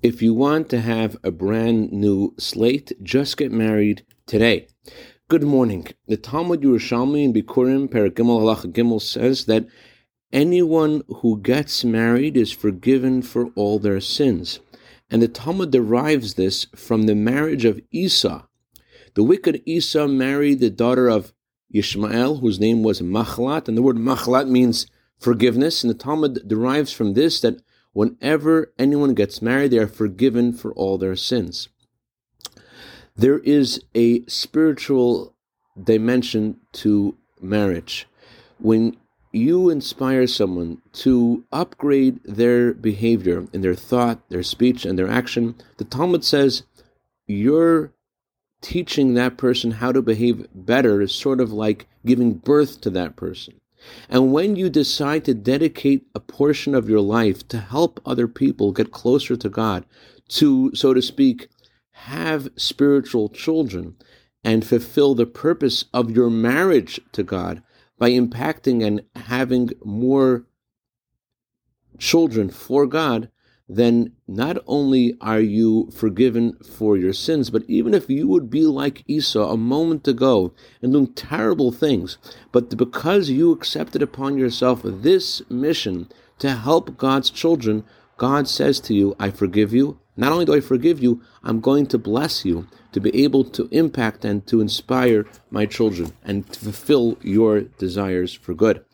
If you want to have a brand new slate, just get married today. Good morning. The Talmud Yerushalmi in Bikurim, Perek Gimel Halacha Gimel says that anyone who gets married is forgiven for all their sins. And the Talmud derives this from the marriage of Esau. The wicked Esau married the daughter of Ishmael, whose name was Machlat, and the word Machlat means forgiveness. And the Talmud derives from this that whenever anyone gets married, they are forgiven for all their sins. There is a spiritual dimension to marriage. When you inspire someone to upgrade their behavior in their thought, their speech, and their action, the Talmud says you're teaching that person how to behave better is sort of like giving birth to that person. And when you decide to dedicate a portion of your life to help other people get closer to God, to, so to speak, have spiritual children and fulfill the purpose of your marriage to God by impacting and having more children for God, then not only are you forgiven for your sins, but even if you would be like Esau a moment ago and doing terrible things, but because you accepted upon yourself this mission to help God's children, God says to you, I forgive you. Not only do I forgive you, I'm going to bless you to be able to impact and to inspire my children and to fulfill your desires for good.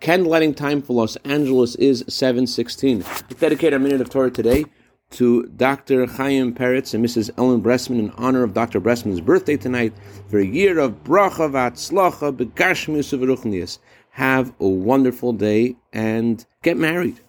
Candlelighting time for Los Angeles is 716. We dedicate a minute of Torah today to Dr. Chaim Peretz and Mrs. Ellen Bressman in honor of Dr. Bressman's birthday tonight for a year of bracha v'atzlacha begashmius. Have a wonderful day and get married.